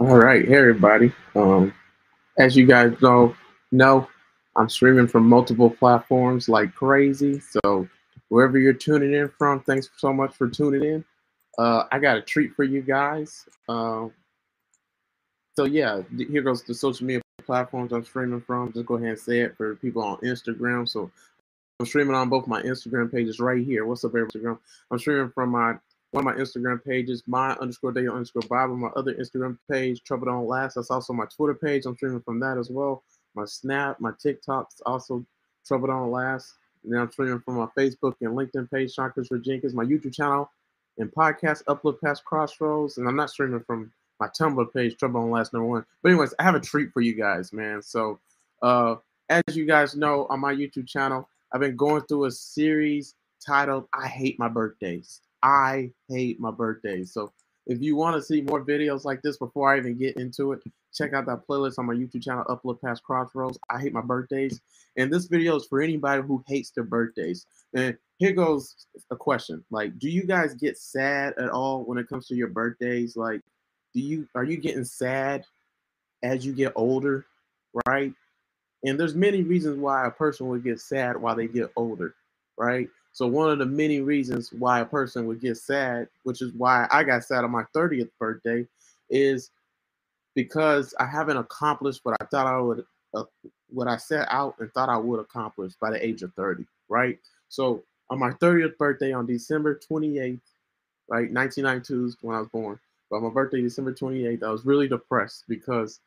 All right, hey everybody. Um, as you guys know, know, I'm streaming from multiple platforms like crazy. So wherever you're tuning in from, thanks so much for tuning in. Uh, I got a treat for you guys. Um, so yeah, here goes the social media platforms I'm streaming from. Just go ahead and say it for people on Instagram. So I'm streaming on both my Instagram pages right here. What's up, Instagram? I'm streaming from my one of my Instagram pages, my underscore day underscore Bible, my other Instagram page, Trouble Don't Last. That's also my Twitter page. I'm streaming from that as well. My Snap, my TikTok's also Trouble Don't Last. And I'm streaming from my Facebook and LinkedIn page, Sean Christopher Jenkins, my YouTube channel, and podcast, Upload Past Crossroads. And I'm not streaming from my Tumblr page, Trouble Don't Last number one. But anyways, I have a treat for you guys, man. So uh as you guys know on my YouTube channel, I've been going through a series titled I Hate My Birthdays. I hate my birthdays. So if you want to see more videos like this before I even get into it, check out that playlist on my YouTube channel, Upload Past Crossroads. I hate my birthdays. And this video is for anybody who hates their birthdays. And here goes a question. Like, do you guys get sad at all when it comes to your birthdays? Like, do you are you getting sad as you get older? Right? And there's many reasons why a person would get sad while they get older, right? So one of the many reasons why a person would get sad, which is why I got sad on my 30th birthday, is because I haven't accomplished what I thought I would, uh, what I set out and thought I would accomplish by the age of 30, right? So on my 30th birthday on December 28th, right, 1992 is when I was born. But on my birthday, December 28th, I was really depressed because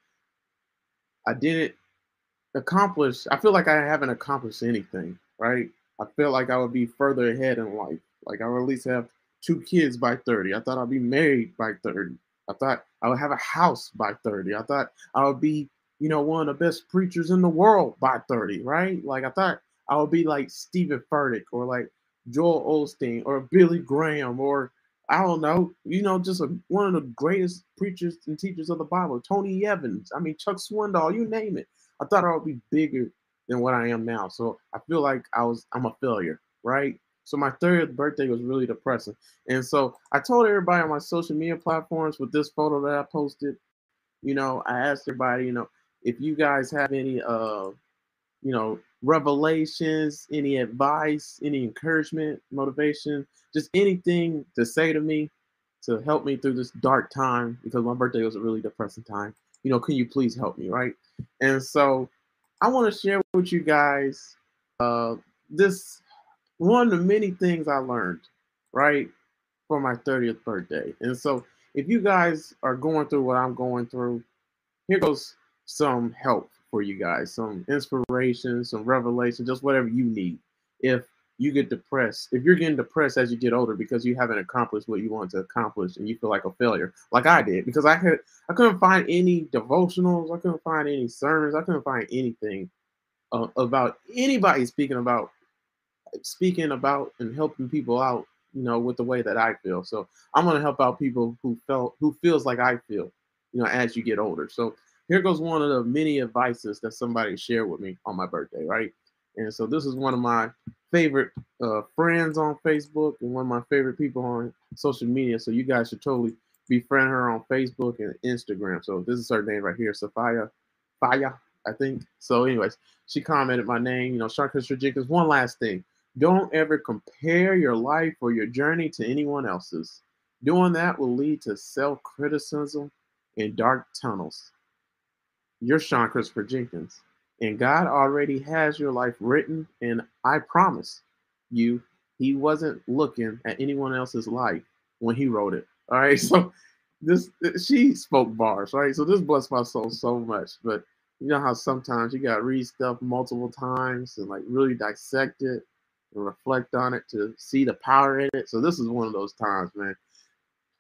I didn't accomplish. I feel like I haven't accomplished anything, right? I felt like I would be further ahead in life. Like I would at least have two kids by 30. I thought I'd be married by 30. I thought I would have a house by 30. I thought I would be, you know, one of the best preachers in the world by 30, right? Like I thought I would be like Steven Furtick or like Joel Osteen or Billy Graham or I don't know, you know, just a, one of the greatest preachers and teachers of the Bible, Tony Evans. I mean, Chuck Swindoll, you name it. I thought I would be bigger than what I am now. So I feel like I was I'm a failure, right? So my third birthday was really depressing. And so I told everybody on my social media platforms with this photo that I posted, you know, I asked everybody, you know, if you guys have any uh, you know, revelations, any advice, any encouragement, motivation, just anything to say to me to help me through this dark time because my birthday was a really depressing time. You know, can you please help me, right? And so I want to share with you guys uh, this one of the many things I learned, right, for my 30th birthday. And so, if you guys are going through what I'm going through, here goes some help for you guys, some inspiration, some revelation, just whatever you need. If you get depressed, if you're getting depressed as you get older because you haven't accomplished what you want to accomplish and you feel like a failure, like I did, because I could I couldn't find any devotionals, I couldn't find any sermons, I couldn't find anything uh, about anybody speaking about speaking about and helping people out, you know, with the way that I feel. So I'm gonna help out people who felt who feels like I feel, you know, as you get older. So here goes one of the many advices that somebody shared with me on my birthday, right? And so this is one of my favorite uh, friends on Facebook and one of my favorite people on social media. So you guys should totally befriend her on Facebook and Instagram. So this is her name right here, Sophia Faya, I think. So, anyways, she commented my name, you know, Shark Jenkins. One last thing. Don't ever compare your life or your journey to anyone else's. Doing that will lead to self-criticism and dark tunnels. You're Sean Christopher Jenkins. And God already has your life written. And I promise you, He wasn't looking at anyone else's life when He wrote it. All right. So this, she spoke bars, right? So this blessed my soul so much. But you know how sometimes you got to read stuff multiple times and like really dissect it and reflect on it to see the power in it. So this is one of those times, man.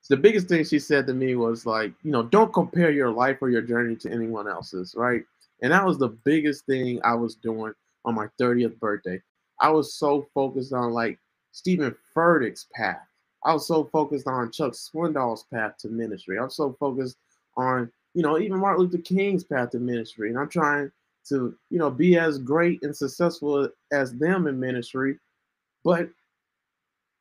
So the biggest thing she said to me was like, you know, don't compare your life or your journey to anyone else's, right? And that was the biggest thing I was doing on my 30th birthday. I was so focused on like Steven Furtick's path. I was so focused on Chuck Swindoll's path to ministry. I'm so focused on, you know, even Martin Luther King's path to ministry. And I'm trying to, you know, be as great and successful as them in ministry. But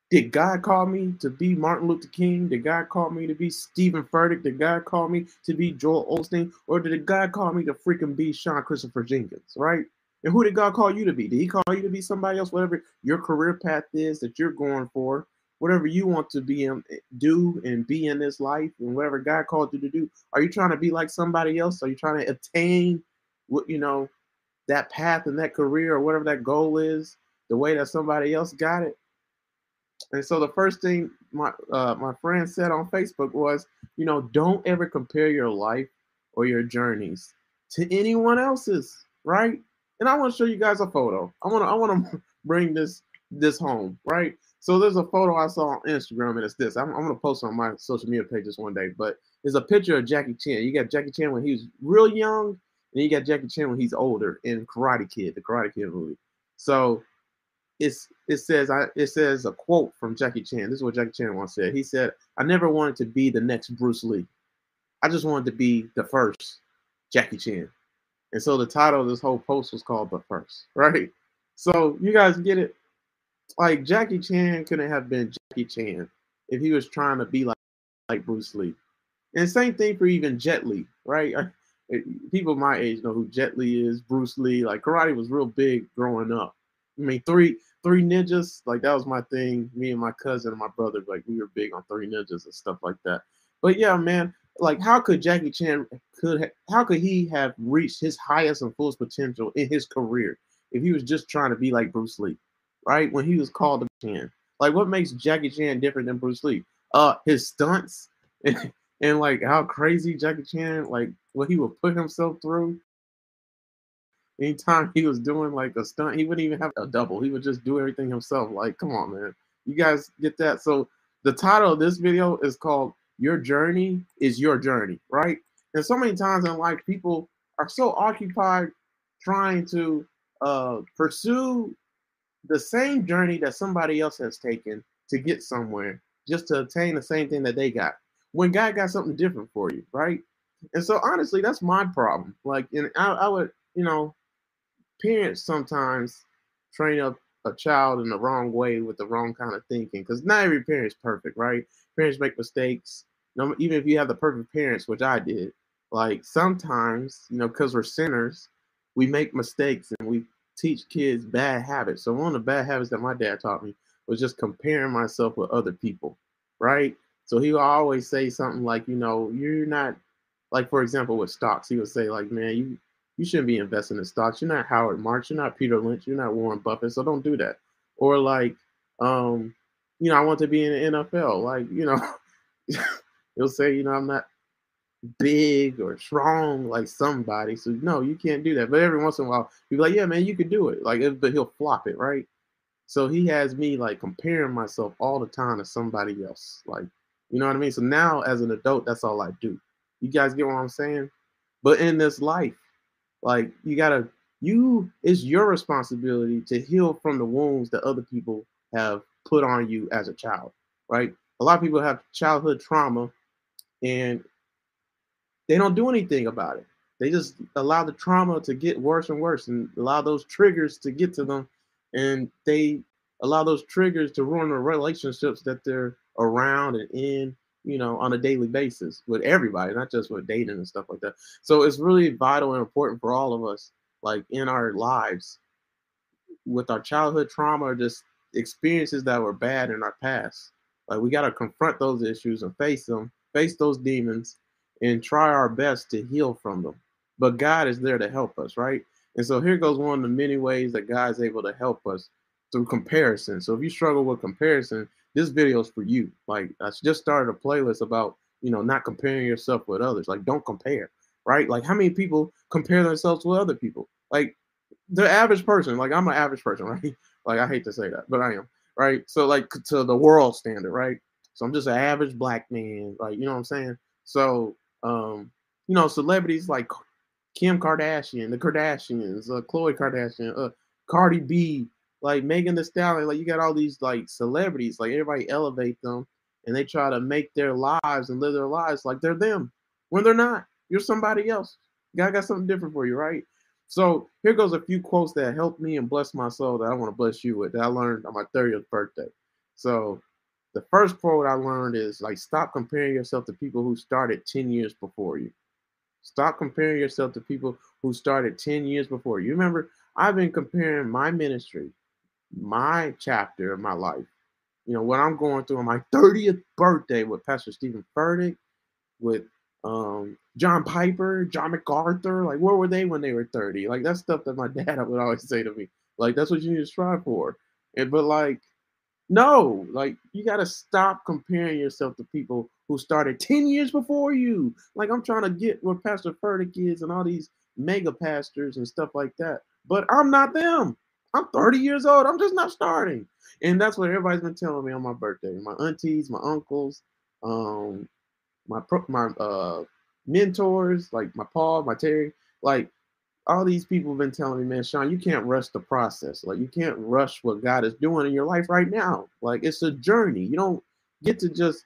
Did God call me to be Martin Luther King? Did God call me to be Steven Furtick? Did God call me to be Joel Osteen? Or did God call me to freaking be Sean Christopher Jenkins, right? And who did God call you to be? Did he call you to be somebody else? Whatever your career path is that you're going for, whatever you want to be in, eh, do and be in this life, and whatever God called you to do, are you trying to be like somebody else? Are you trying to attain what you know that path and that career or whatever that goal is the way that somebody else got it? And so the first thing my uh, my friend said on Facebook was, you know, don't ever compare your life or your journeys to anyone else's, right? And I want to show you guys a photo. I want to I want to bring this this home, right? So there's a photo I saw on Instagram, and it's this. I'm, I'm gonna post on my social media pages one day, but it's a picture of Jackie Chan. You got Jackie Chan when he was real young, and you got Jackie Chan when he's older in Karate Kid, the Karate Kid movie. So it's it says I it says a quote from Jackie Chan. This is what Jackie Chan once said. He said, "I never wanted to be the next Bruce Lee. I just wanted to be the first Jackie Chan." And so the title of this whole post was called "The First, right? So you guys get it. Like Jackie Chan couldn't have been Jackie Chan if he was trying to be like like Bruce Lee. And same thing for even Jet Li, right? People my age know who Jet Li is, Bruce Lee. Like karate was real big growing up. I mean, three three ninjas, like that was my thing. Me and my cousin and my brother, like we were big on three ninjas and stuff like that. But yeah, man, like how could Jackie Chan could ha- how could he have reached his highest and fullest potential in his career if he was just trying to be like Bruce Lee, right? When he was called the Chan, like what makes Jackie Chan different than Bruce Lee? Uh, his stunts and, and like how crazy Jackie Chan, like what he would put himself through anytime he was doing like a stunt, he wouldn't even have a double. He would just do everything himself. Like, come on, man. You guys get that? So the title of this video is called Your Journey is Your Journey, right? And so many times in life, people are so occupied trying to uh, pursue the same journey that somebody else has taken to get somewhere, just to attain the same thing that they got. When God got something different for you, right? And so honestly, that's my problem. Like, and I, I would, you know, parents sometimes train up a child in the wrong way with the wrong kind of thinking because not every parent is perfect, right? Parents make mistakes. No, even if you have the perfect parents, which I did, like sometimes, you know, because we're sinners, we make mistakes and we teach kids bad habits. So one of the bad habits that my dad taught me was just comparing myself with other people, right? So he would always say something like, you know, you're not like for example with stocks, he would say like, man, you you shouldn't be investing in stocks. You're not Howard Marks. You're not Peter Lynch. You're not Warren Buffett. So don't do that. Or like, um, you know, I want to be in the NFL. Like, you know, he'll say, you know, I'm not big or strong like somebody. So no, you can't do that. But every once in a while, he'll be like, yeah, man, you could do it. Like, but he'll flop it, right? So he has me like comparing myself all the time to somebody else. Like, you know what I mean? So now as an adult, that's all I do. You guys get what I'm saying? But in this life, like you gotta you it's your responsibility to heal from the wounds that other people have put on you as a child, right? A lot of people have childhood trauma and they don't do anything about it. They just allow the trauma to get worse and worse and allow those triggers to get to them and they allow those triggers to ruin the relationships that they're around and in you know, on a daily basis with everybody, not just with dating and stuff like that. So it's really vital and important for all of us, like in our lives, with our childhood trauma or just experiences that were bad in our past. Like we got to confront those issues and face them, face those demons, and try our best to heal from them. But God is there to help us, right? And so here goes one of the many ways that God's able to help us through comparison. So if you struggle with comparison, this video is for you. Like I just started a playlist about, you know, not comparing yourself with others. Like don't compare, right? Like how many people compare themselves with other people? Like the average person, like I'm an average person, right? Like I hate to say that, but I am, right? So like to the world standard, right? So I'm just an average black man, like you know what I'm saying? So um, you know, celebrities like Kim Kardashian, the Kardashians, uh, Khloe Kardashian, uh, Cardi B, like Megan Thee Stallion, like you got all these like celebrities, like everybody elevate them and they try to make their lives and live their lives like they're them when they're not. You're somebody else. God got something different for you, right? So here goes a few quotes that helped me and bless my soul that I want to bless you with that I learned on my 30th birthday. So the first quote I learned is like, stop comparing yourself to people who started 10 years before you. Stop comparing yourself to people who started 10 years before you. Remember, I've been comparing my ministry, my chapter of my life, you know, what I'm going through on my 30th birthday with Pastor Steven Furtick, with um, John Piper, John MacArthur. Like, where were they when they were 30? Like, that's stuff that my dad would always say to me. Like, that's what you need to strive for. And, but, like, no, like, you got to stop comparing yourself to people who started 10 years before you. Like, I'm trying to get where Pastor Furtick is and all these mega pastors and stuff like that. But I'm not them. I'm 30 years old. I'm just not starting. And that's what everybody's been telling me on my birthday. My aunties, my uncles, um, my my uh mentors, like my Paul, my Terry, like all these people have been telling me, man, Sean, you can't rush the process. Like you can't rush what God is doing in your life right now. Like it's a journey. You don't get to just,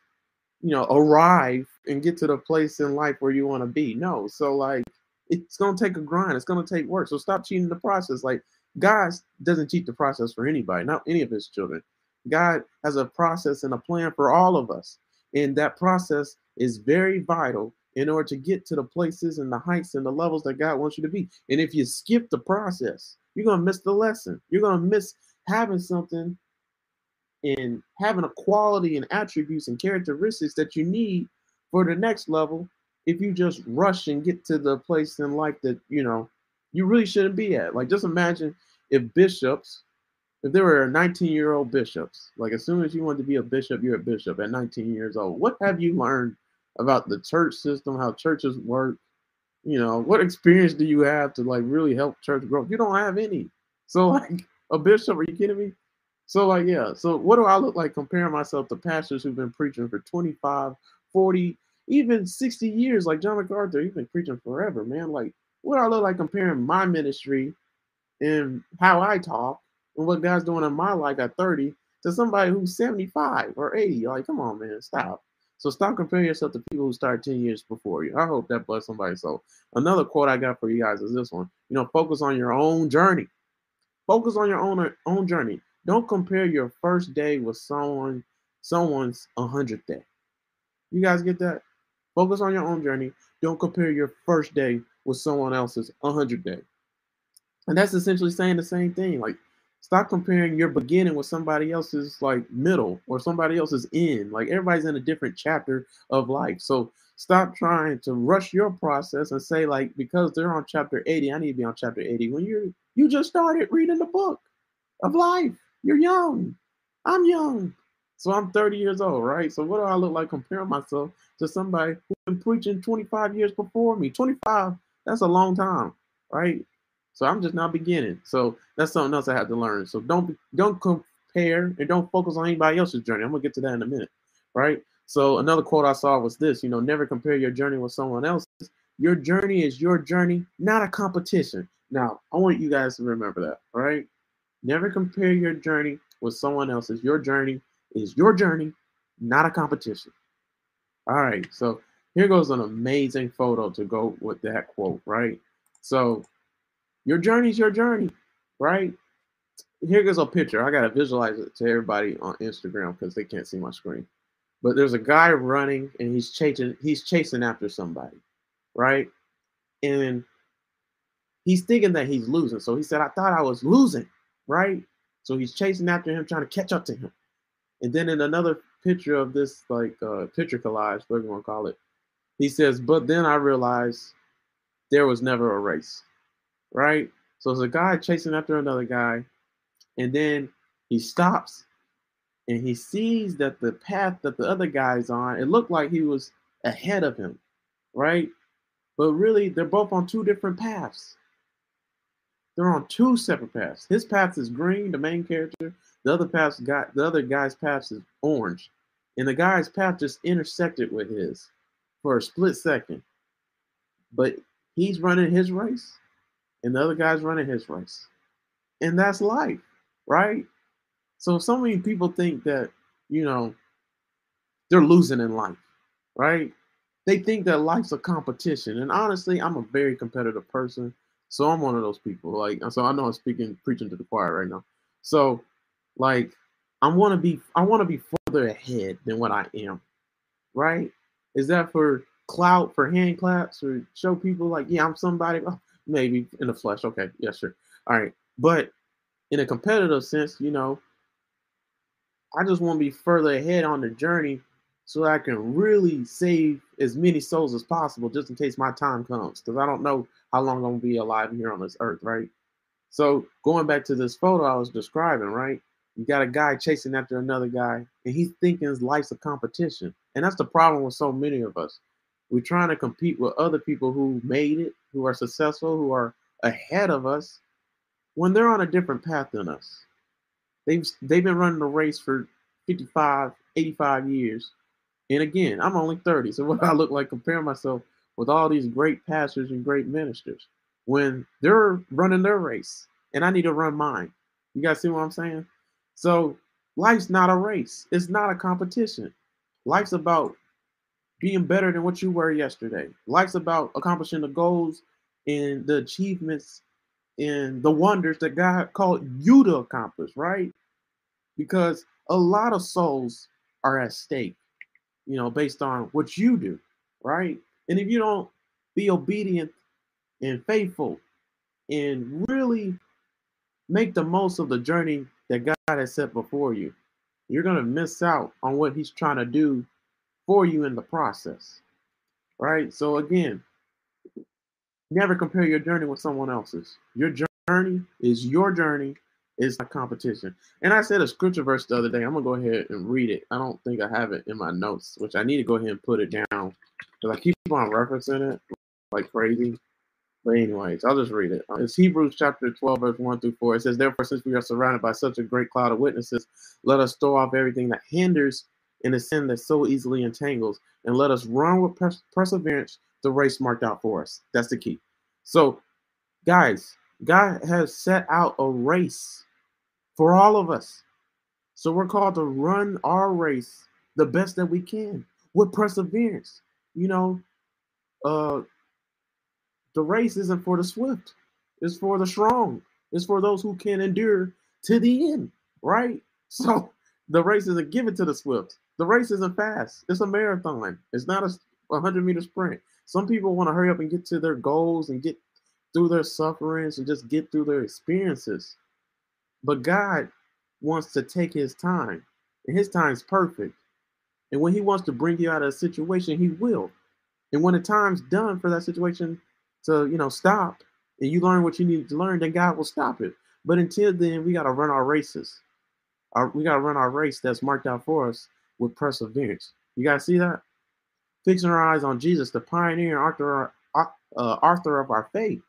you know, arrive and get to the place in life where you want to be. No. So like it's gonna take a grind. It's gonna take work. So stop cheating the process. Like God doesn't cheat the process for anybody, not any of his children. God has a process and a plan for all of us. And that process is very vital in order to get to the places and the heights and the levels that God wants you to be. And if you skip the process, you're going to miss the lesson. You're going to miss having something and having a quality and attributes and characteristics that you need for the next level if you just rush and get to the place in life that, you know, you really shouldn't be at. Like, just imagine if bishops, if there were 19 year old bishops, like as soon as you want to be a bishop, you're a bishop at 19 years old. What have you learned about the church system, how churches work? You know, what experience do you have to like really help church grow? You don't have any. So, like, a bishop, are you kidding me? So, like, yeah. So, what do I look like comparing myself to pastors who've been preaching for 25, 40, even 60 years, like John MacArthur? He's been preaching forever, man. Like, what I look like comparing my ministry and how I talk and what God's doing in my life at 30 to somebody who's 75 or 80. Like, come on, man, stop. So stop comparing yourself to people who started 10 years before you. I hope that bless somebody. So another quote I got for you guys is this one. You know, focus on your own journey. Focus on your own own journey. Don't compare your first day with someone someone's 100th day. You guys get that? Focus on your own journey. Don't compare your first day with someone else's 100 day. And that's essentially saying the same thing. Like, stop comparing your beginning with somebody else's like middle or somebody else's end. Like, everybody's in a different chapter of life. So, stop trying to rush your process and say, like, because they're on chapter 80, I need to be on chapter 80. When you you just started reading the book of life, you're young. I'm young. So I'm 30 years old, right? So what do I look like comparing myself to somebody who's been preaching 25 years before me? 25 that's a long time, right? So I'm just now beginning. So that's something else I have to learn. So don't don't compare and don't focus on anybody else's journey. I'm gonna get to that in a minute, right? So another quote I saw was this: you know, never compare your journey with someone else's. Your journey is your journey, not a competition. Now, I want you guys to remember that, right? Never compare your journey with someone else's. Your journey is your journey, not a competition. All right, so here goes an amazing photo to go with that quote, right? So, your journey's your journey, right? Here goes a picture. I got to visualize it to everybody on Instagram because they can't see my screen. But there's a guy running and he's chasing he's chasing after somebody, right? And he's thinking that he's losing. So he said, I thought I was losing, right? So he's chasing after him, trying to catch up to him. And then in another picture of this, like uh, picture collage, whatever you want to call it, he says, but then I realized there was never a race, right? So there's a guy chasing after another guy, and then he stops and he sees that the path that the other guy's on, it looked like he was ahead of him, right? But really, they're both on two different paths. They're on two separate paths. His path is green, the main character. The other path got the other guy's path is orange. And the guy's path just intersected with his for a split second. But he's running his race, and the other guy's running his race. And that's life, right? So, so many people think that, you know, they're losing in life, right? They think that life's a competition. And honestly, I'm a very competitive person. So I'm one of those people. Like, so I know I'm speaking, preaching to the choir right now. So, like, I want to be I want to be further ahead than what I am. Right? Is that for clout, for hand claps, or show people like, yeah, I'm somebody? Oh, maybe in the flesh. Okay, yeah, sure. All right. But in a competitive sense, you know, I just want to be further ahead on the journey so I can really save as many souls as possible just in case my time comes. Because I don't know how long I'm going to be alive here on this earth, right? So going back to this photo I was describing, right? You got a guy chasing after another guy, and he's thinking his life's a competition. And that's the problem with so many of us. We're trying to compete with other people who made it, who are successful, who are ahead of us, when they're on a different path than us. They've they've been running the race for 55, 85 years. And again, I'm only 30. So what I look like comparing myself with all these great pastors and great ministers when they're running their race and I need to run mine. You guys see what I'm saying? So life's not a race. It's not a competition. Life's about being better than what you were yesterday. Life's about accomplishing the goals and the achievements and the wonders that God called you to accomplish, right? Because a lot of souls are at stake, you know, based on what you do, right? And if you don't be obedient and faithful and really make the most of the journey that God has set before you, you're going to miss out on what He's trying to do for you in the process, right? So, again, never compare your journey with someone else's. Your journey is your journey, it's a competition. And I said a scripture verse the other day. I'm gonna go ahead and read it. I don't think I have it in my notes, which I need to go ahead and put it down because I keep on referencing it like crazy. But anyways, I'll just read it. It's Hebrews chapter 12, verse 1 through 4. It says, Therefore, since we are surrounded by such a great cloud of witnesses, let us throw off everything that hinders and the sin that so easily entangles, and let us run with pers- perseverance the race marked out for us. That's the key. So, guys, God has set out a race for all of us. So we're called to run our race the best that we can with perseverance. You know, uh the race isn't for the swift, it's for the strong, it's for those who can endure to the end, right? So the race isn't given to the swift. The race isn't fast. It's a marathon. It's not a 100 meter sprint. Some people want to hurry up and get to their goals and get through their sufferings and just get through their experiences. But God wants to take his time, and his time is perfect. And when he wants to bring you out of a situation, he will. And when the time's done for that situation to, you know, stop and you learn what you need to learn, then God will stop it. But until then, we got to run our races. Our, we got to run our race that's marked out for us with perseverance. You guys see that? Fixing our eyes on Jesus, the pioneer and author, uh, author of our faith.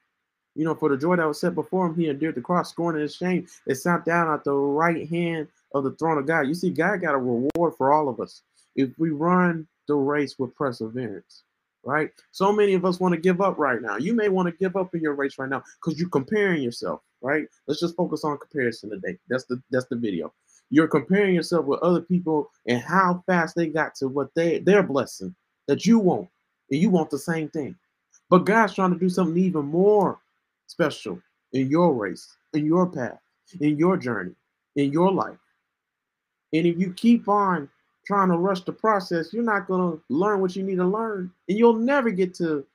You know, for the joy that was set before him, he endured the cross, scorning his shame. It sat down at the right hand of the throne of God. You see, God got a reward for all of us if we run the race with perseverance, right? So many of us want to give up right now. You may want to give up in your race right now because you're comparing yourself, right? Let's just focus on comparison today. That's the that's the video. You're comparing yourself with other people and how fast they got to what they their blessing that you want, and you want the same thing. But God's trying to do something even more special in your race, in your path, in your journey, in your life. And if you keep on trying to rush the process, you're not going to learn what you need to learn. And you'll never get to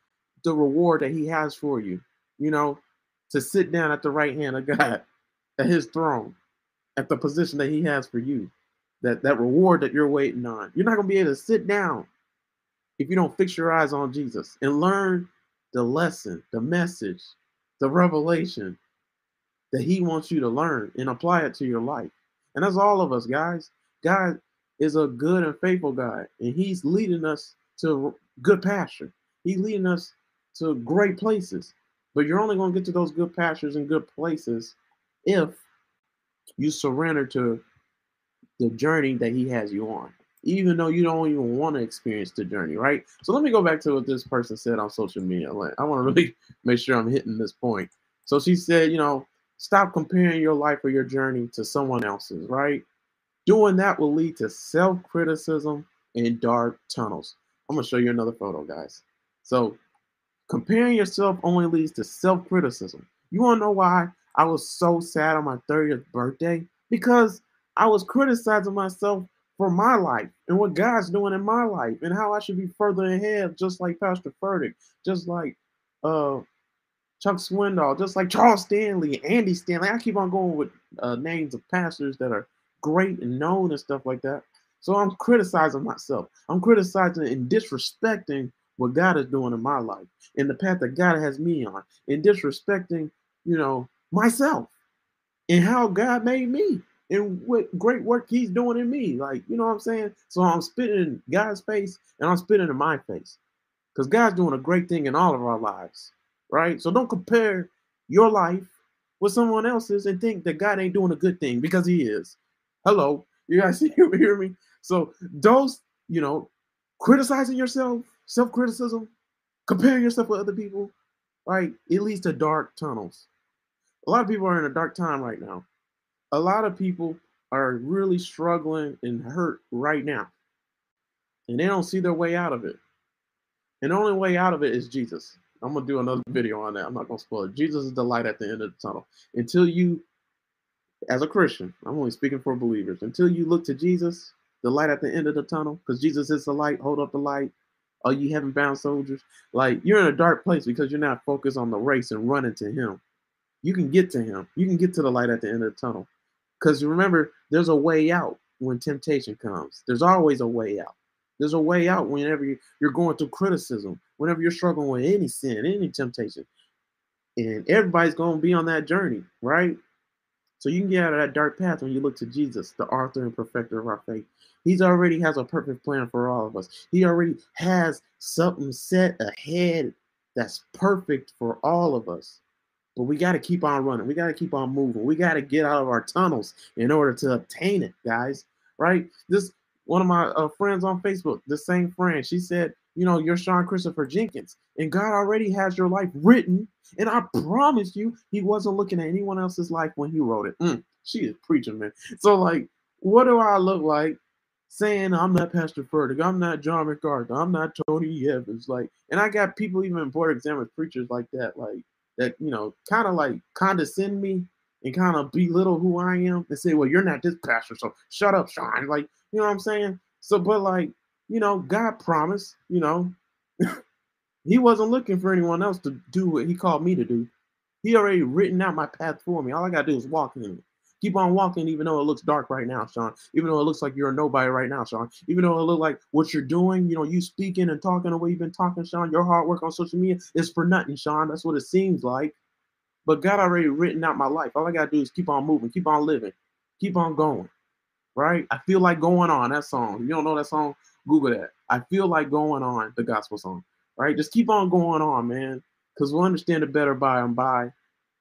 the reward that He has for you, you know, to sit down at the right hand of God, at His throne, at the position that He has for you, that, that reward that you're waiting on. You're not going to be able to sit down if you don't fix your eyes on Jesus and learn the lesson, the message, the revelation that he wants you to learn and apply it to your life. And that's all of us, guys. God is a good and faithful God, and he's leading us to good pasture. He's leading us to great places. But you're only going to get to those good pastures and good places if you surrender to the journey that he has you on, even though you don't even want to experience the journey, right? So let me go back to what this person said on social media. I want to really make sure I'm hitting this point. So she said, you know, stop comparing your life or your journey to someone else's, right? Doing that will lead to self criticism and dark tunnels. I'm going to show you another photo, guys. So, comparing yourself only leads to self criticism. You want to know why I was so sad on my 30th birthday? Because I was criticizing myself for my life and what God's doing in my life and how I should be further ahead, just like Pastor Furtick, just like uh Chuck Swindoll, just like Charles Stanley, Andy Stanley. I keep on going with uh, names of pastors that are great and known and stuff like that. So I'm criticizing myself. I'm criticizing and disrespecting what God is doing in my life and the path that God has me on, and disrespecting, you know, myself and how God made me and what great work He's doing in me. Like, you know what I'm saying? So I'm spitting in God's face and I'm spitting in my face because God's doing a great thing in all of our lives, right? So don't compare your life with someone else's and think that God ain't doing a good thing because He is. Hello, you guys hear me? So those, you know, criticizing yourself, self-criticism, comparing yourself with other people, right? It leads to dark tunnels. A lot of people are in a dark time right now. A lot of people are really struggling and hurt right now. And they don't see their way out of it. And the only way out of it is Jesus. I'm gonna do another video on that. I'm not gonna spoil it. Jesus is the light at the end of the tunnel. Until you, as a Christian, I'm only speaking for believers. Until you look to Jesus, the light at the end of the tunnel, because Jesus is the light. Hold up the light. Oh, you haven't bound soldiers. Like you're in a dark place because you're not focused on the race and running to Him. You can get to Him. You can get to the light at the end of the tunnel. Because remember, there's a way out when temptation comes. There's always a way out. There's a way out whenever you're going through criticism, whenever you're struggling with any sin, any temptation. And everybody's going to be on that journey, right? So you can get out of that dark path when you look to Jesus, the author and perfecter of our faith. He's already has a perfect plan for all of us. He already has something set ahead that's perfect for all of us. But we got to keep on running. We got to keep on moving. We got to get out of our tunnels in order to obtain it, guys. Right? This one of my uh, friends on Facebook, the same friend, she said, you know, you're Sean Christopher Jenkins, and God already has your life written. And I promise you, He wasn't looking at anyone else's life when He wrote it. Mm, she is preaching, man. So, like, what do I look like saying I'm not Pastor Furtick, I'm not John MacArthur, I'm not Tony Evans? Like, and I got people even in board exam preachers like that, like that, you know, kind of like condescend me and kind of belittle who I am and say, well, you're not this pastor, so shut up, Sean. Like, you know what I'm saying? So, but like, you know, God promised, you know, he wasn't looking for anyone else to do what he called me to do. He already written out my path for me. All I gotta do is walk in it. Keep on walking, even though it looks dark right now, Sean. Even though it looks like you're a nobody right now, Sean. Even though it looks like what you're doing, you know, you speaking and talking the way you've been talking, Sean. Your hard work on social media is for nothing, Sean. That's what it seems like. But God already written out my life. All I gotta do is keep on moving, keep on living, keep on going. Right? I feel like going on. That song. You don't know that song? Google that. I feel like going on the gospel song. Right? Just keep on going on, man. Because we'll understand it better by and by.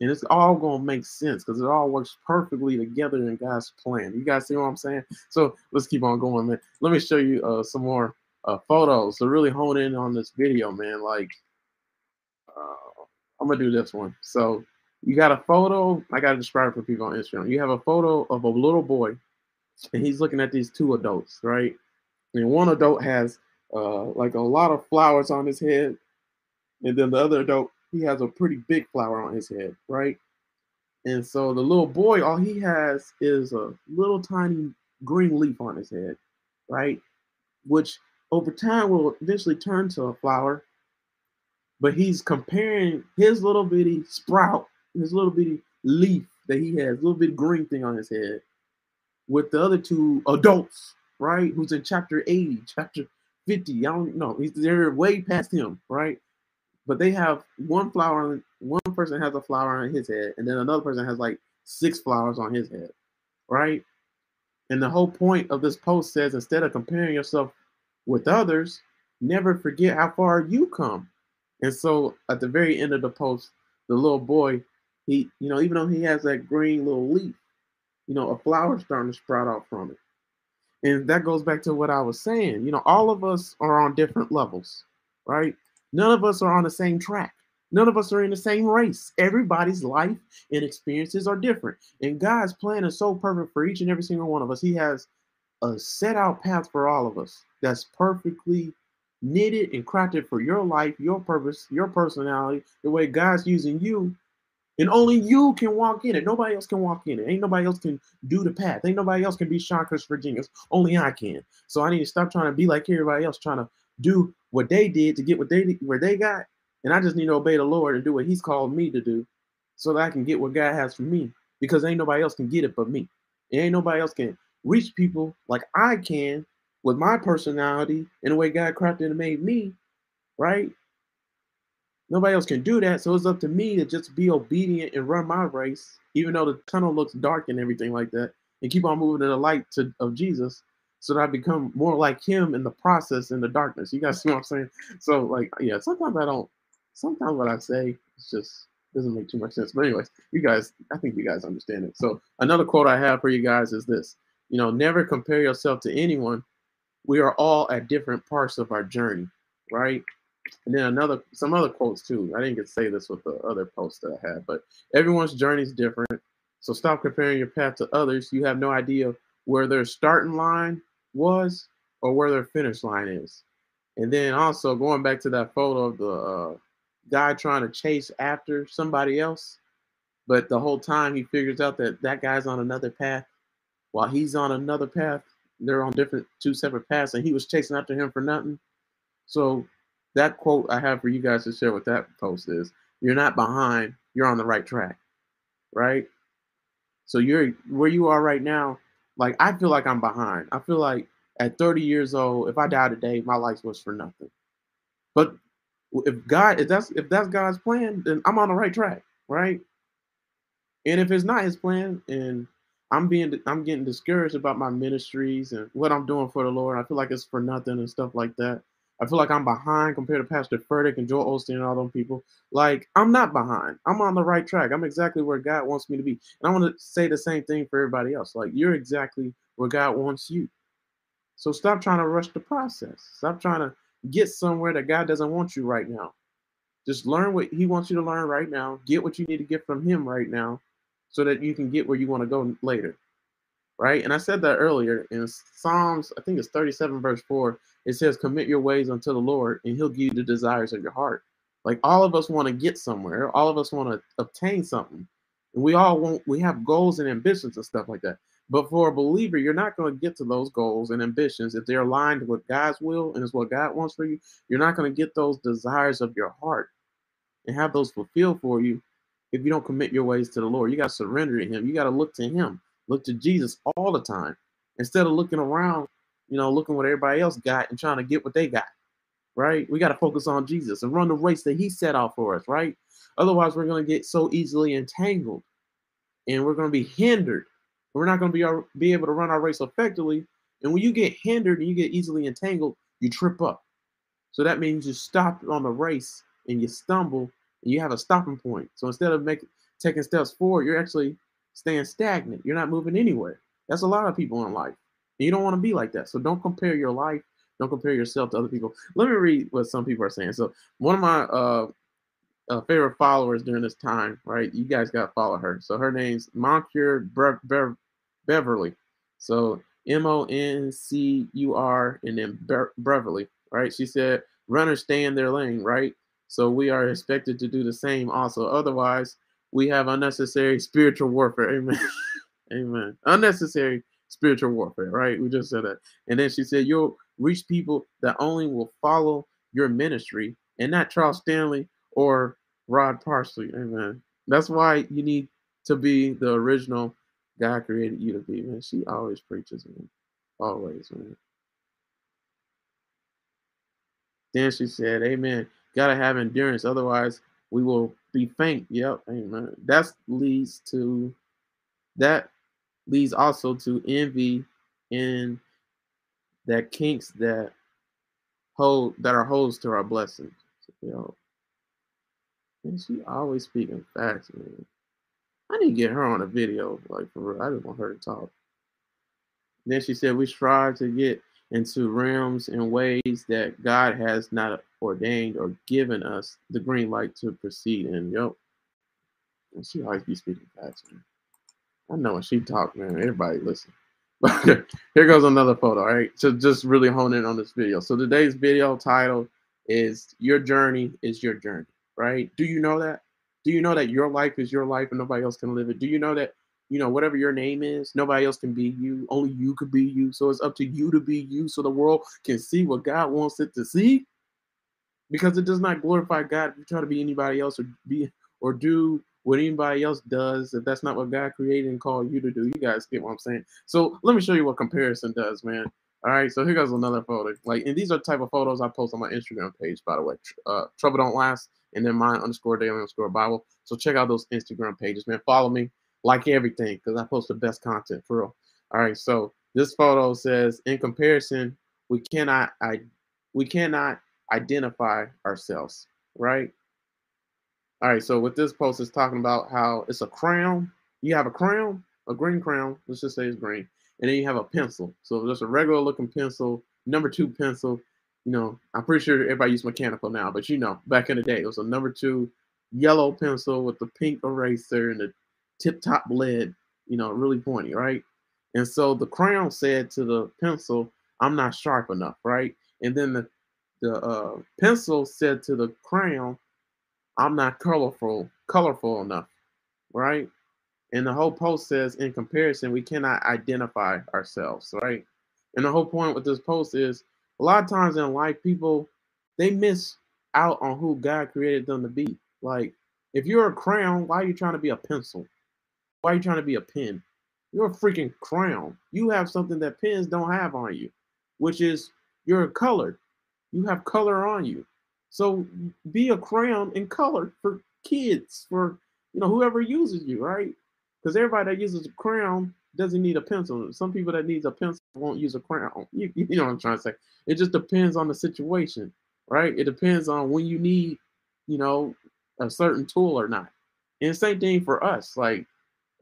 And it's all gonna make sense because it all works perfectly together in God's plan. You guys see what I'm saying? So let's keep on going, man. Let me show you uh, some more uh, photos to really hone in on this video, man. Like, uh, I'm gonna do this one. So you got a photo. I gotta describe for people on Instagram. You have a photo of a little boy, and he's looking at these two adults, right? And one adult has uh, like a lot of flowers on his head, and then the other adult he has a pretty big flower on his head, right? And so the little boy, all he has is a little tiny green leaf on his head, right? Which over time will eventually turn to a flower. But he's comparing his little bitty sprout, his little bitty leaf that he has, a little bitty green thing on his head, with the other two adults, right? Who's in chapter 80, chapter 50. I don't know. They're way past him, right? but they have one flower one person has a flower on his head and then another person has like six flowers on his head right and the whole point of this post says instead of comparing yourself with others never forget how far you come and so at the very end of the post the little boy he you know even though he has that green little leaf you know a flower starting to sprout out from it and that goes back to what i was saying you know all of us are on different levels right None of us are on the same track. None of us are in the same race. Everybody's life and experiences are different. And God's plan is so perfect for each and every single one of us. He has a set out path for all of us that's perfectly knitted and crafted for your life, your purpose, your personality, the way God's using you And only you can walk in it. Nobody else can walk in it. Ain't nobody else can do the path. Ain't nobody else can be Sean Christopher Jenkins. Only I can. So I need to stop trying to be like everybody else, trying to do what they did to get what they where they got. And I just need to obey the Lord and do what He's called me to do, so that I can get what God has for me. Because ain't nobody else can get it but me. And ain't nobody else can reach people like I can with my personality and the way God crafted and made me, right? Nobody else can do that. So it's up to me to just be obedient and run my race, even though the tunnel looks dark and everything like that, and keep on moving to the light to, of Jesus so that I become more like him in the process in the darkness. You guys see what I'm saying? So, like, yeah, sometimes I don't, sometimes what I say it's just doesn't make too much sense. But, anyways, you guys, I think you guys understand it. So, another quote I have for you guys is this you know, never compare yourself to anyone. We are all at different parts of our journey, right? And then another, some other quotes too. I didn't get to say this with the other posts that I had, but everyone's journey is different. So stop comparing your path to others. You have no idea where their starting line was or where their finish line is. And then also going back to that photo of the uh, guy trying to chase after somebody else, but the whole time he figures out that that guy's on another path while he's on another path. They're on different two separate paths, and he was chasing after him for nothing. So that quote I have for you guys to share with that post is you're not behind, you're on the right track. Right? So you're where you are right now, like I feel like I'm behind. I feel like at 30 years old, if I die today, my life was for nothing. But if God, if that's if that's God's plan, then I'm on the right track, right? And if it's not his plan, and I'm being I'm getting discouraged about my ministries and what I'm doing for the Lord, I feel like it's for nothing and stuff like that. I feel like I'm behind compared to Pastor Furtick and Joel Osteen and all them people. Like, I'm not behind. I'm on the right track. I'm exactly where God wants me to be. And I want to say the same thing for everybody else. Like, you're exactly where God wants you. So stop trying to rush the process. Stop trying to get somewhere that God doesn't want you right now. Just learn what He wants you to learn right now. Get what you need to get from Him right now so that you can get where you want to go later right? And I said that earlier in Psalms, I think it's 37, verse 4. It says, Commit your ways unto the Lord, and he'll give you the desires of your heart. Like all of us want to get somewhere, all of us want to obtain something. And we all want, we have goals and ambitions and stuff like that. But for a believer, you're not going to get to those goals and ambitions if they're aligned with God's will and is what God wants for you. You're not going to get those desires of your heart and have those fulfilled for you if you don't commit your ways to the Lord. You got to surrender to Him. You got to look to Him. Look to Jesus all the time instead of looking around, you know, looking what everybody else got and trying to get what they got. Right? We got to focus on Jesus and run the race that He set out for us. Right? Otherwise, we're going to get so easily entangled and we're going to be hindered. We're not going to be, be able to run our race effectively. And when you get hindered and you get easily entangled, you trip up. So that means you stop on the race and you stumble and you have a stopping point. So instead of making taking steps forward, you're actually staying stagnant. You're not moving anywhere. That's a lot of people in life. And you don't want to be like that. So don't compare your life. Don't compare yourself to other people. Let me read what some people are saying. So one of my uh, uh, favorite followers during this time, right? You guys got to follow her. So her name's Moncure Bre- Beverly. So M O N C U R and then Be- Beverly, right? She said, runners stay in their lane, right? So we are expected to do the same also. Otherwise, we have unnecessary spiritual warfare. Amen. Amen. Unnecessary spiritual warfare, right? We just said that. And then she said, You'll reach people that only will follow your ministry and not Charles Stanley or Rod Parsley. Amen. That's why you need to be the original God created you to be, man. She always preaches, man. Always, man. Then she said, Amen. Gotta have endurance, otherwise we will be faint. Yep, amen. That leads to that leads also to envy and that kinks that hold that are holes to our blessings. You know. And she always speaking facts, man. I need to get her on a video, like for real. I just want her to talk. then she said we strive to get into realms and ways that God has not ordained or given us the green light to proceed in. Yo, and she always be speaking fast, man. I know when she talk, man, everybody listen. Here goes another photo, all right? So just really hone in on this video. So today's video title is Your Journey is Your Journey, right? Do you know that? Do you know that your life is your life and nobody else can live it? Do you know that you know whatever your name is, nobody else can be you. Only you could be you. So it's up to you to be you, so the world can see what God wants it to see. Because it does not glorify God if you try to be anybody else or be or do what anybody else does if that's not what God created and called you to do. You guys get what I'm saying. So let me show you what comparison does, man. All right, so here goes another photo. Like, and these are the type of photos I post on my Instagram page, by the way. Uh, Trouble Don't Last, and then mine underscore daily underscore Bible. So check out those Instagram pages, man. Follow me, like everything, because I post the best content for real. All right, so this photo says, in comparison, we cannot I we cannot identify ourselves, right? All right, so what this post is talking about how it's a crown. You have a crown, a green crown. Let's just say it's green, and then you have a pencil. So just a regular looking pencil, number two pencil. You know, I'm pretty sure everybody uses mechanical now, but you know, back in the day, it was a number two yellow pencil with the pink eraser and the tip top lead. You know, really pointy, right? And so the crown said to the pencil, "I'm not sharp enough," right? And then the the uh, pencil said to the crayon, I'm not colorful, colorful enough, right? And the whole post says, in comparison, we cannot identify ourselves, right? And the whole point with this post is a lot of times in life, people they miss out on who God created them to be. Like, if you're a crayon, why are you trying to be a pencil? Why are you trying to be a pen? You're a freaking crayon. You have something that pens don't have on you, which is you're colored. You have color on you. So be a crayon in color for kids, for you know whoever uses you, right? Because everybody that uses a crayon doesn't need a pencil. Some people that needs a pencil won't use a crayon. You, you know what I'm trying to say? It just depends on the situation, right? It depends on when you need, you know, a certain tool or not. And same thing for us. Like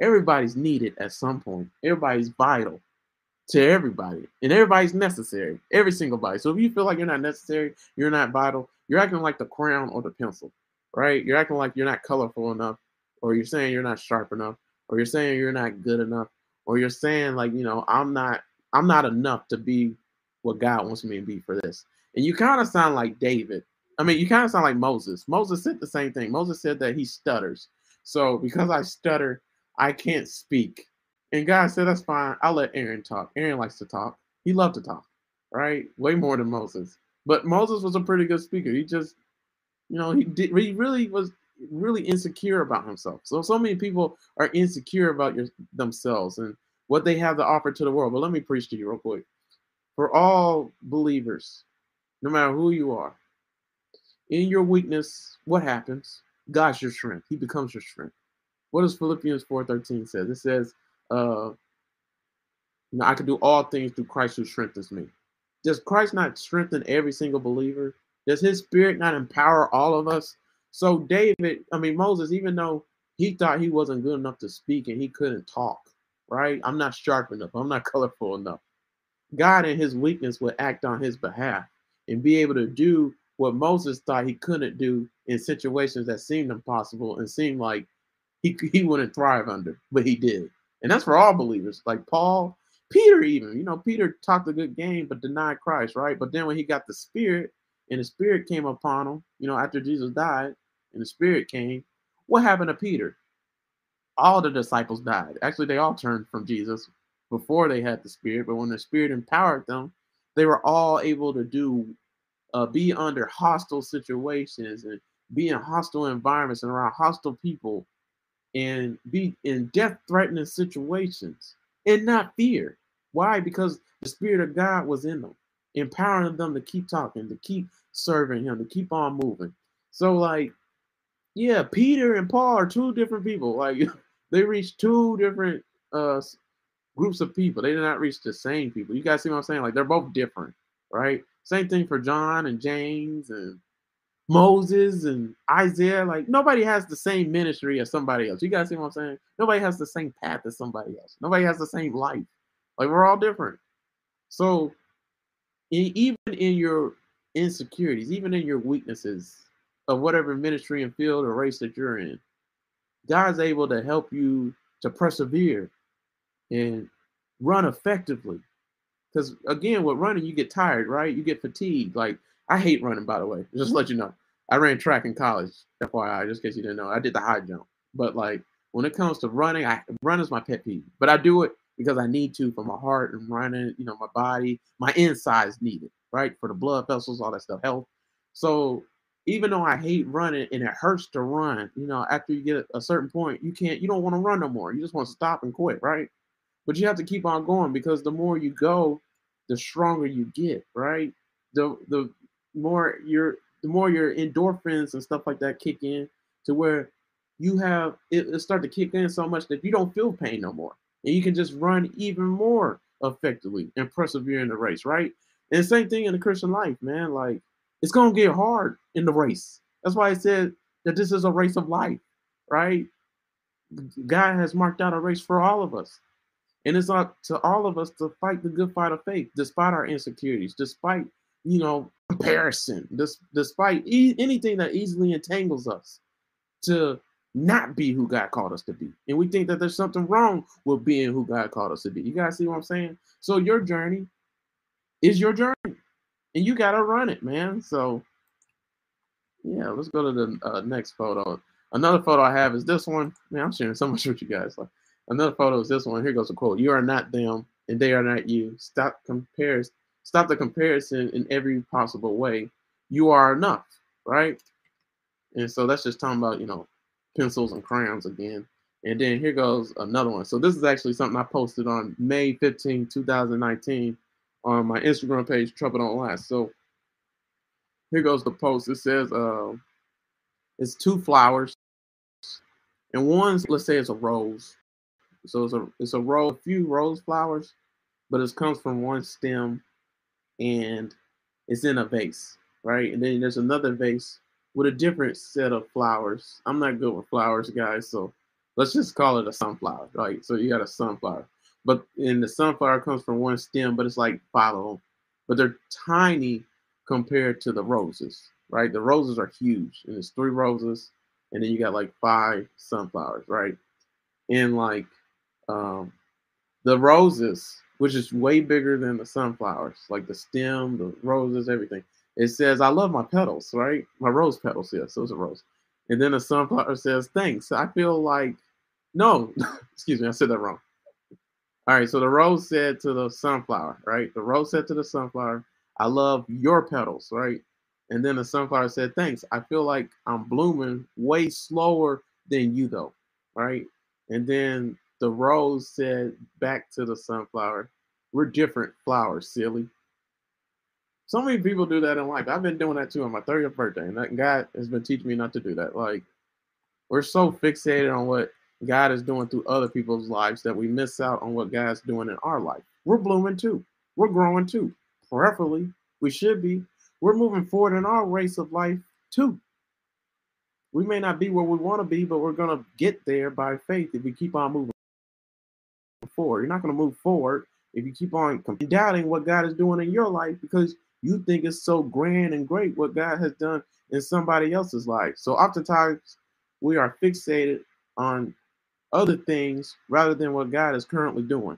everybody's needed at some point. Everybody's vital to everybody, and everybody's necessary. Every single body. So if you feel like you're not necessary, you're not vital, you're acting like the crown or the pencil, right? You're acting like you're not colorful enough, or you're saying you're not sharp enough, or you're saying you're not good enough, or you're saying like, you know, I'm not I'm not enough to be what God wants me to be for this. And you kind of sound like David. I mean, you kind of sound like Moses. Moses said the same thing. Moses said that he stutters. So because I stutter, I can't speak. And God said, that's fine. I'll let Aaron talk. Aaron likes to talk. He loved to talk, right? Way more than Moses. But Moses was a pretty good speaker. He just, you know, he did. He really was really insecure about himself. So so many people are insecure about your, themselves and what they have to offer to the world. But let me preach to you real quick. For all believers, no matter who you are, in your weakness, what happens? God's your strength. He becomes your strength. What does Philippians 4:13 says? It says, uh, I can do all things through Christ who strengthens me. Does Christ not strengthen every single believer? Does his spirit not empower all of us? So David, I mean Moses, even though he thought he wasn't good enough to speak and he couldn't talk, right? I'm not sharp enough. I'm not colorful enough. God in his weakness would act on his behalf and be able to do what Moses thought he couldn't do in situations that seemed impossible and seemed like he, he wouldn't thrive under, but he did. And that's for all believers. Like Paul, Peter, even, you know, Peter talked a good game, but denied Christ, right? But then when he got the Spirit and the Spirit came upon him, you know, after Jesus died and the Spirit came, what happened to Peter? All the disciples died. Actually, they all turned from Jesus before they had the Spirit, but when the Spirit empowered them, they were all able to do, uh, be under hostile situations and be in hostile environments and around hostile people and be in death threatening situations and not fear. Why? Because the Spirit of God was in them, empowering them to keep talking, to keep serving Him, to keep on moving. So, like, yeah, Peter and Paul are two different people. Like, they reached two different uh, groups of people. They did not reach the same people. You guys see what I'm saying? Like, they're both different, right? Same thing for John and James and Moses and Isaiah. Like, nobody has the same ministry as somebody else. You guys see what I'm saying? Nobody has the same path as somebody else. Nobody has the same life. Like we're all different. So in, even in your insecurities, even in your weaknesses of whatever ministry and field or race that you're in, God's able to help you to persevere and run effectively. Because again, with running, you get tired, right? You get fatigued. Like I hate running, by the way, just mm-hmm. let you know. I ran track in college, FYI, just in case you didn't know. I did the high jump. But like when it comes to running, I run is my pet peeve. But I do it because I need to for my heart and running, you know, my body, my insides need it, right? For the blood vessels, all that stuff, health. So even though I hate running and it hurts to run, you know, after you get a certain point, you can't, you don't want to run no more. You just want to stop and quit, right? But you have to keep on going because the more you go, the stronger you get, right? The the more your the more your endorphins and stuff like that kick in to where you have it, it start to kick in so much that you don't feel pain no more. And you can just run even more effectively and persevere in the race, right? And same thing in the Christian life, man. Like it's gonna get hard in the race. That's why I said that this is a race of life, right? God has marked out a race for all of us. And it's up to all of us to fight the good fight of faith, despite our insecurities, despite you know comparison, dis- despite e- anything that easily entangles us to not be who God called us to be. And we think that there's something wrong with being who God called us to be. You guys see what I'm saying? So your journey is your journey, and you gotta run it, man. So yeah, let's go to the uh, next photo. Another photo I have is this one. Man, I'm sharing so much with you guys. Like another photo is this one. Here goes a quote: "You are not them, and they are not you. Stop compares. Stop the comparison in every possible way. You are enough, right? And so that's just talking about you know pencils and crayons again. And then here goes another one. So this is actually something I posted on May 15, 2019 on my Instagram page, Trouble Don't Last. So here goes the post. It says uh, it's two flowers. And one's, let's say it's a rose. So it's a it's a row, a few rose flowers, but it comes from one stem and it's in a vase, right? And then there's another vase with a different set of flowers. I'm not good with flowers, guys, so let's just call it a sunflower, right? So you got a sunflower, but in the sunflower comes from one stem, but it's like five of them, but they're tiny compared to the roses, right? The roses are huge, and it's three roses, and then you got like five sunflowers, right? And like um, the roses, which is way bigger than the sunflowers, like the stem, the roses, everything it says, I love my petals, right? My rose petals, yes, those are rose. And then the sunflower says, thanks. I feel like, no, excuse me, I said that wrong. All right, so the rose said to the sunflower, right? The rose said to the sunflower, I love your petals, right? And then the sunflower said, thanks. I feel like I'm blooming way slower than you, though, right? And then the rose said back to the sunflower, we're different flowers, silly. So many people do that in life. I've been doing that too on my 30th birthday, and that God has been teaching me not to do that. Like, we're so fixated on what God is doing through other people's lives that we miss out on what God's doing in our life. We're blooming too. We're growing too. Preferably, we should be. We're moving forward in our race of life too. We may not be where we want to be, but we're going to get there by faith if we keep on moving forward. You're not going to move forward if you keep on doubting what God is doing in your life because you think it's so grand and great what God has done in somebody else's life. So oftentimes we are fixated on other things rather than what God is currently doing.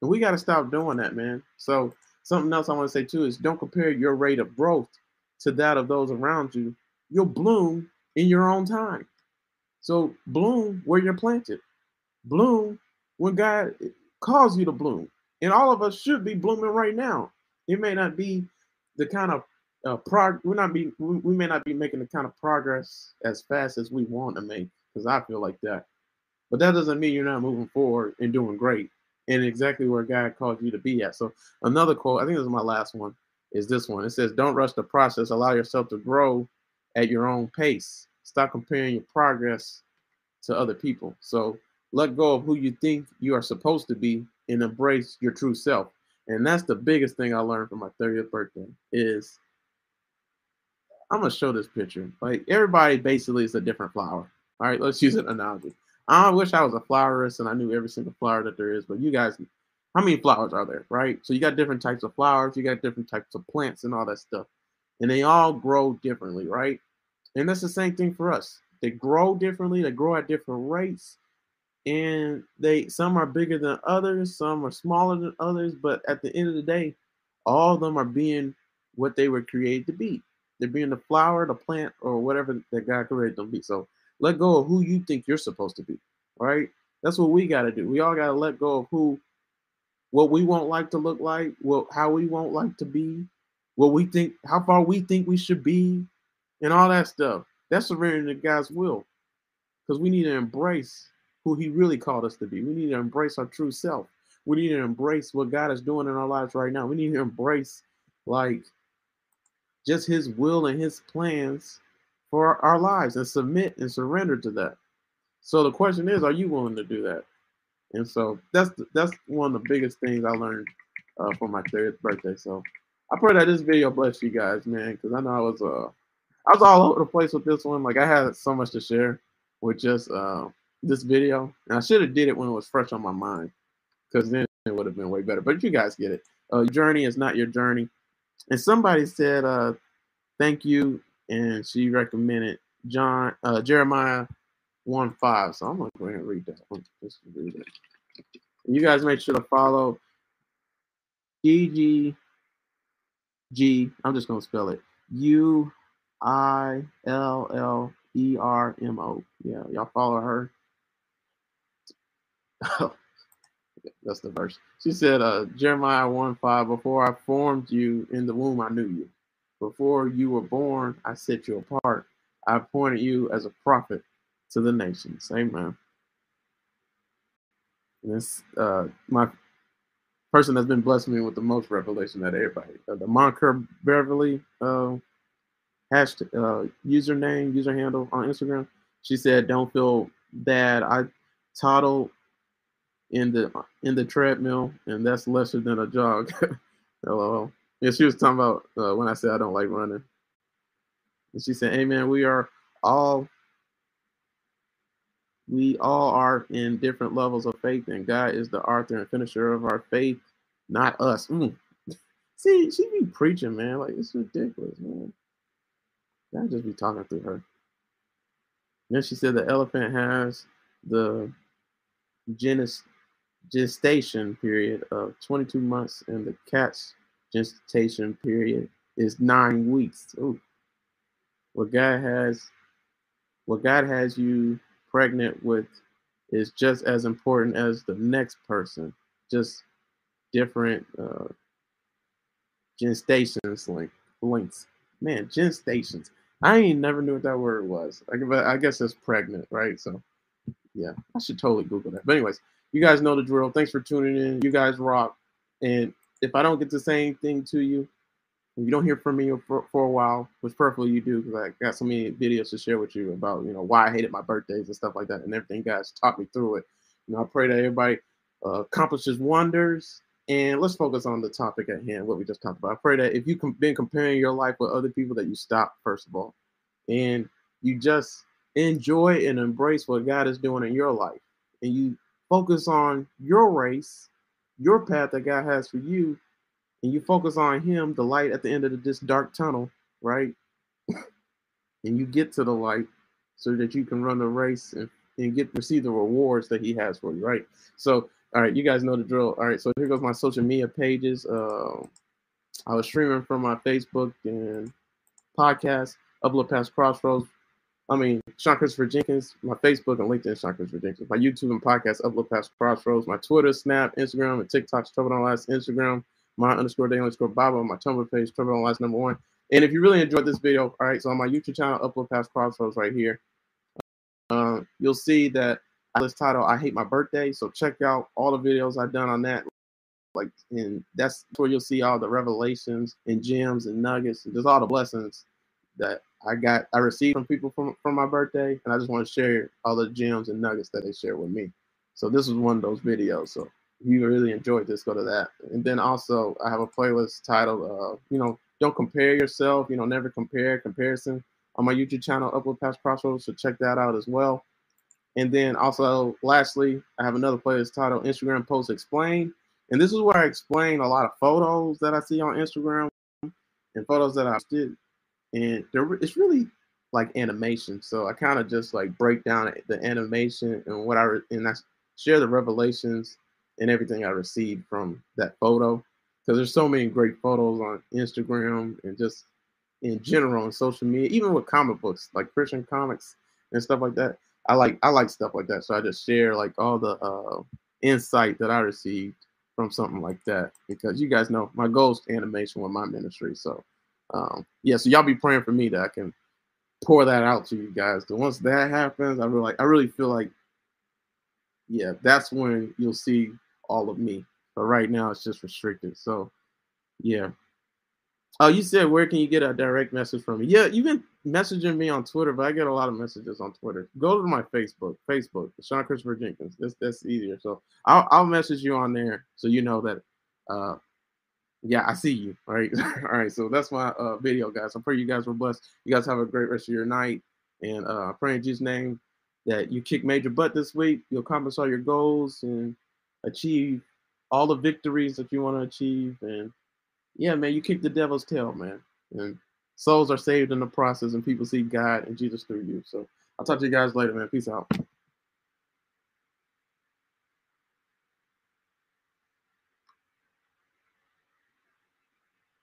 And we got to stop doing that, man. So something else I want to say too is don't compare your rate of growth to that of those around you. You'll bloom in your own time. So bloom where you're planted. Bloom when God calls you to bloom. And all of us should be blooming right now. It may not be the kind of uh, prog. We're not be. We, we may not be making the kind of progress as fast as we want to make. Because I feel like that. But that doesn't mean you're not moving forward and doing great and exactly where God called you to be at. So another quote, I think this is my last one, is this one. It says, Don't rush the process, allow yourself to grow at your own pace. Stop comparing your progress to other people. So let go of who you think you are supposed to be and embrace your true self. And that's the biggest thing I learned from my 30th birthday is I'm gonna show this picture. Like everybody basically is a different flower. All right, let's use an analogy. I wish I was a flowerist and I knew every single flower that there is, but you guys, how many flowers are there, right? So you got different types of flowers, you got different types of plants and all that stuff. And they all grow differently, right? And that's the same thing for us. They grow differently, they grow at different rates, and they some are bigger than others, some are smaller than others, but at the end of the day, all of them are being what they were created to be. They're being the flower, the plant, or whatever that God created them to be. So let go of who you think you're supposed to be. Right? That's what we got to do. We all got to let go of who, what we won't like to look like, what how we won't like to be, what we think, how far we think we should be, and all that stuff. That's surrendering to God's will, because we need to embrace who He really called us to be. We need to embrace our true self. We need to embrace what God is doing in our lives right now. We need to embrace like just his will and his plans for our lives and submit and surrender to that. So the question is, are you willing to do that? And so that's that's one of the biggest things I learned uh, for my 30th birthday. So I pray that this video bless you guys, man, because I know I was uh I was all over the place with this one. Like I had so much to share with just uh, this video, and I should have did it when it was fresh on my mind because then it would have been way better. But you guys get it. Uh, journey is not your journey. And somebody said, uh, thank you. And she recommended John uh, Jeremiah 1 5. So I'm gonna go ahead and read that one. Just read it. you guys make sure to follow GG G. I'm just gonna spell it U I L L E R M O. Yeah, y'all follow her. That's the verse. She said, uh, Jeremiah 1 5, before I formed you in the womb, I knew you. Before you were born, I set you apart. I appointed you as a prophet to the nations. Amen. And this, uh, my person that's been blessing me with the most revelation that everybody. Uh, the Moncur Beverly uh, hashtag, uh, username, user handle on Instagram. She said, don't feel bad. I toddled in the in the treadmill, and that's lesser than a jog. Hello. Yeah, she was talking about uh, when I said I don't like running. And she said, hey, Amen. We are all we all are in different levels of faith, and God is the author and finisher of our faith, not us. Mm. See, she be preaching, man. Like it's ridiculous, man. God just be talking through her. Then she said the elephant has the genus gestation period of 22 months and the cat's gestation period is nine weeks. Ooh. What God has what God has you pregnant with is just as important as the next person, just different uh, gestations like lengths. Man, gestations. I ain't never knew what that word was. I, I guess it's pregnant, right? So, yeah, I should totally Google that. But anyways, you guys know the drill. Thanks for tuning in. You guys rock. And if I don't get the same thing to you, if you don't hear from me for, for a while, which perfectly you do, because I got so many videos to share with you about, you know, why I hated my birthdays and stuff like that, and everything. Guys taught me through it. You know, I pray that everybody uh, accomplishes wonders. And let's focus on the topic at hand, what we just talked about. I pray that if you've com- been comparing your life with other people, that you stop first of all, and you just enjoy and embrace what God is doing in your life, and you focus on your race, your path that God has for you, and you focus on Him, the light at the end of this dark tunnel, right? and you get to the light so that you can run the race and, and get receive the rewards that He has for you, right? So, all right, you guys know the drill. All right, so here goes my social media pages. Uh, I was streaming from my Facebook and podcast, Upload Past Crossroads. I mean, Sean Christopher Jenkins, my Facebook and LinkedIn, Sean Christopher Jenkins. My YouTube and podcast, Upload Past Crossroads. My Twitter, Snap, Instagram, and TikTok, Trouble Don't Last Instagram. My underscore day underscore Bible. My Tumblr page, Trouble Don't Last number one. And if you really enjoyed this video, all right, so on my YouTube channel, Upload Past Crossroads right here, uh, you'll see that this title, I Hate My Birthday. So check out all the videos I've done on that. Like, and that's where you'll see all the revelations and gems and nuggets and just all the blessings that I got I received from people from from my birthday, and I just want to share all the gems and nuggets that they share with me. So this is one of those videos. So if you really enjoyed this, go to that. And then also I have a playlist titled uh, you know, don't compare yourself, you know, never compare comparison on my YouTube channel, Upload Past Crossroads. So check that out as well. And then also, lastly, I have another playlist titled Instagram Post Explain. And this is where I explain a lot of photos that I see on Instagram and photos that I did and there, it's really like animation. So I kind of just like break down the animation and what I re- and I share the revelations and everything I received from that photo because there's so many great photos on Instagram and just in general on social media, even with comic books, like Christian comics and stuff like that. I like I like stuff like that. So I just share like all the uh, insight that I received from something like that because you guys know my goal is animation with my ministry. So um, yeah, so y'all be praying for me that I can pour that out to you guys. But once that happens, I really like I really feel like yeah, that's when you'll see all of me. But right now it's just restricted. So yeah. Oh, you said where can you get a direct message from me? Yeah, you've been messaging me on Twitter, but I get a lot of messages on Twitter. Go to my Facebook, Facebook, Sean Christopher Jenkins. That's that's easier. So I'll I'll message you on there so you know that uh yeah, I see you. All right. all right. So that's my uh video, guys. I pray you guys were blessed. You guys have a great rest of your night. And uh I pray in Jesus' name that you kick major butt this week. You'll accomplish all your goals and achieve all the victories that you want to achieve. And yeah, man, you kick the devil's tail, man. And souls are saved in the process, and people see God and Jesus through you. So I'll talk to you guys later, man. Peace out.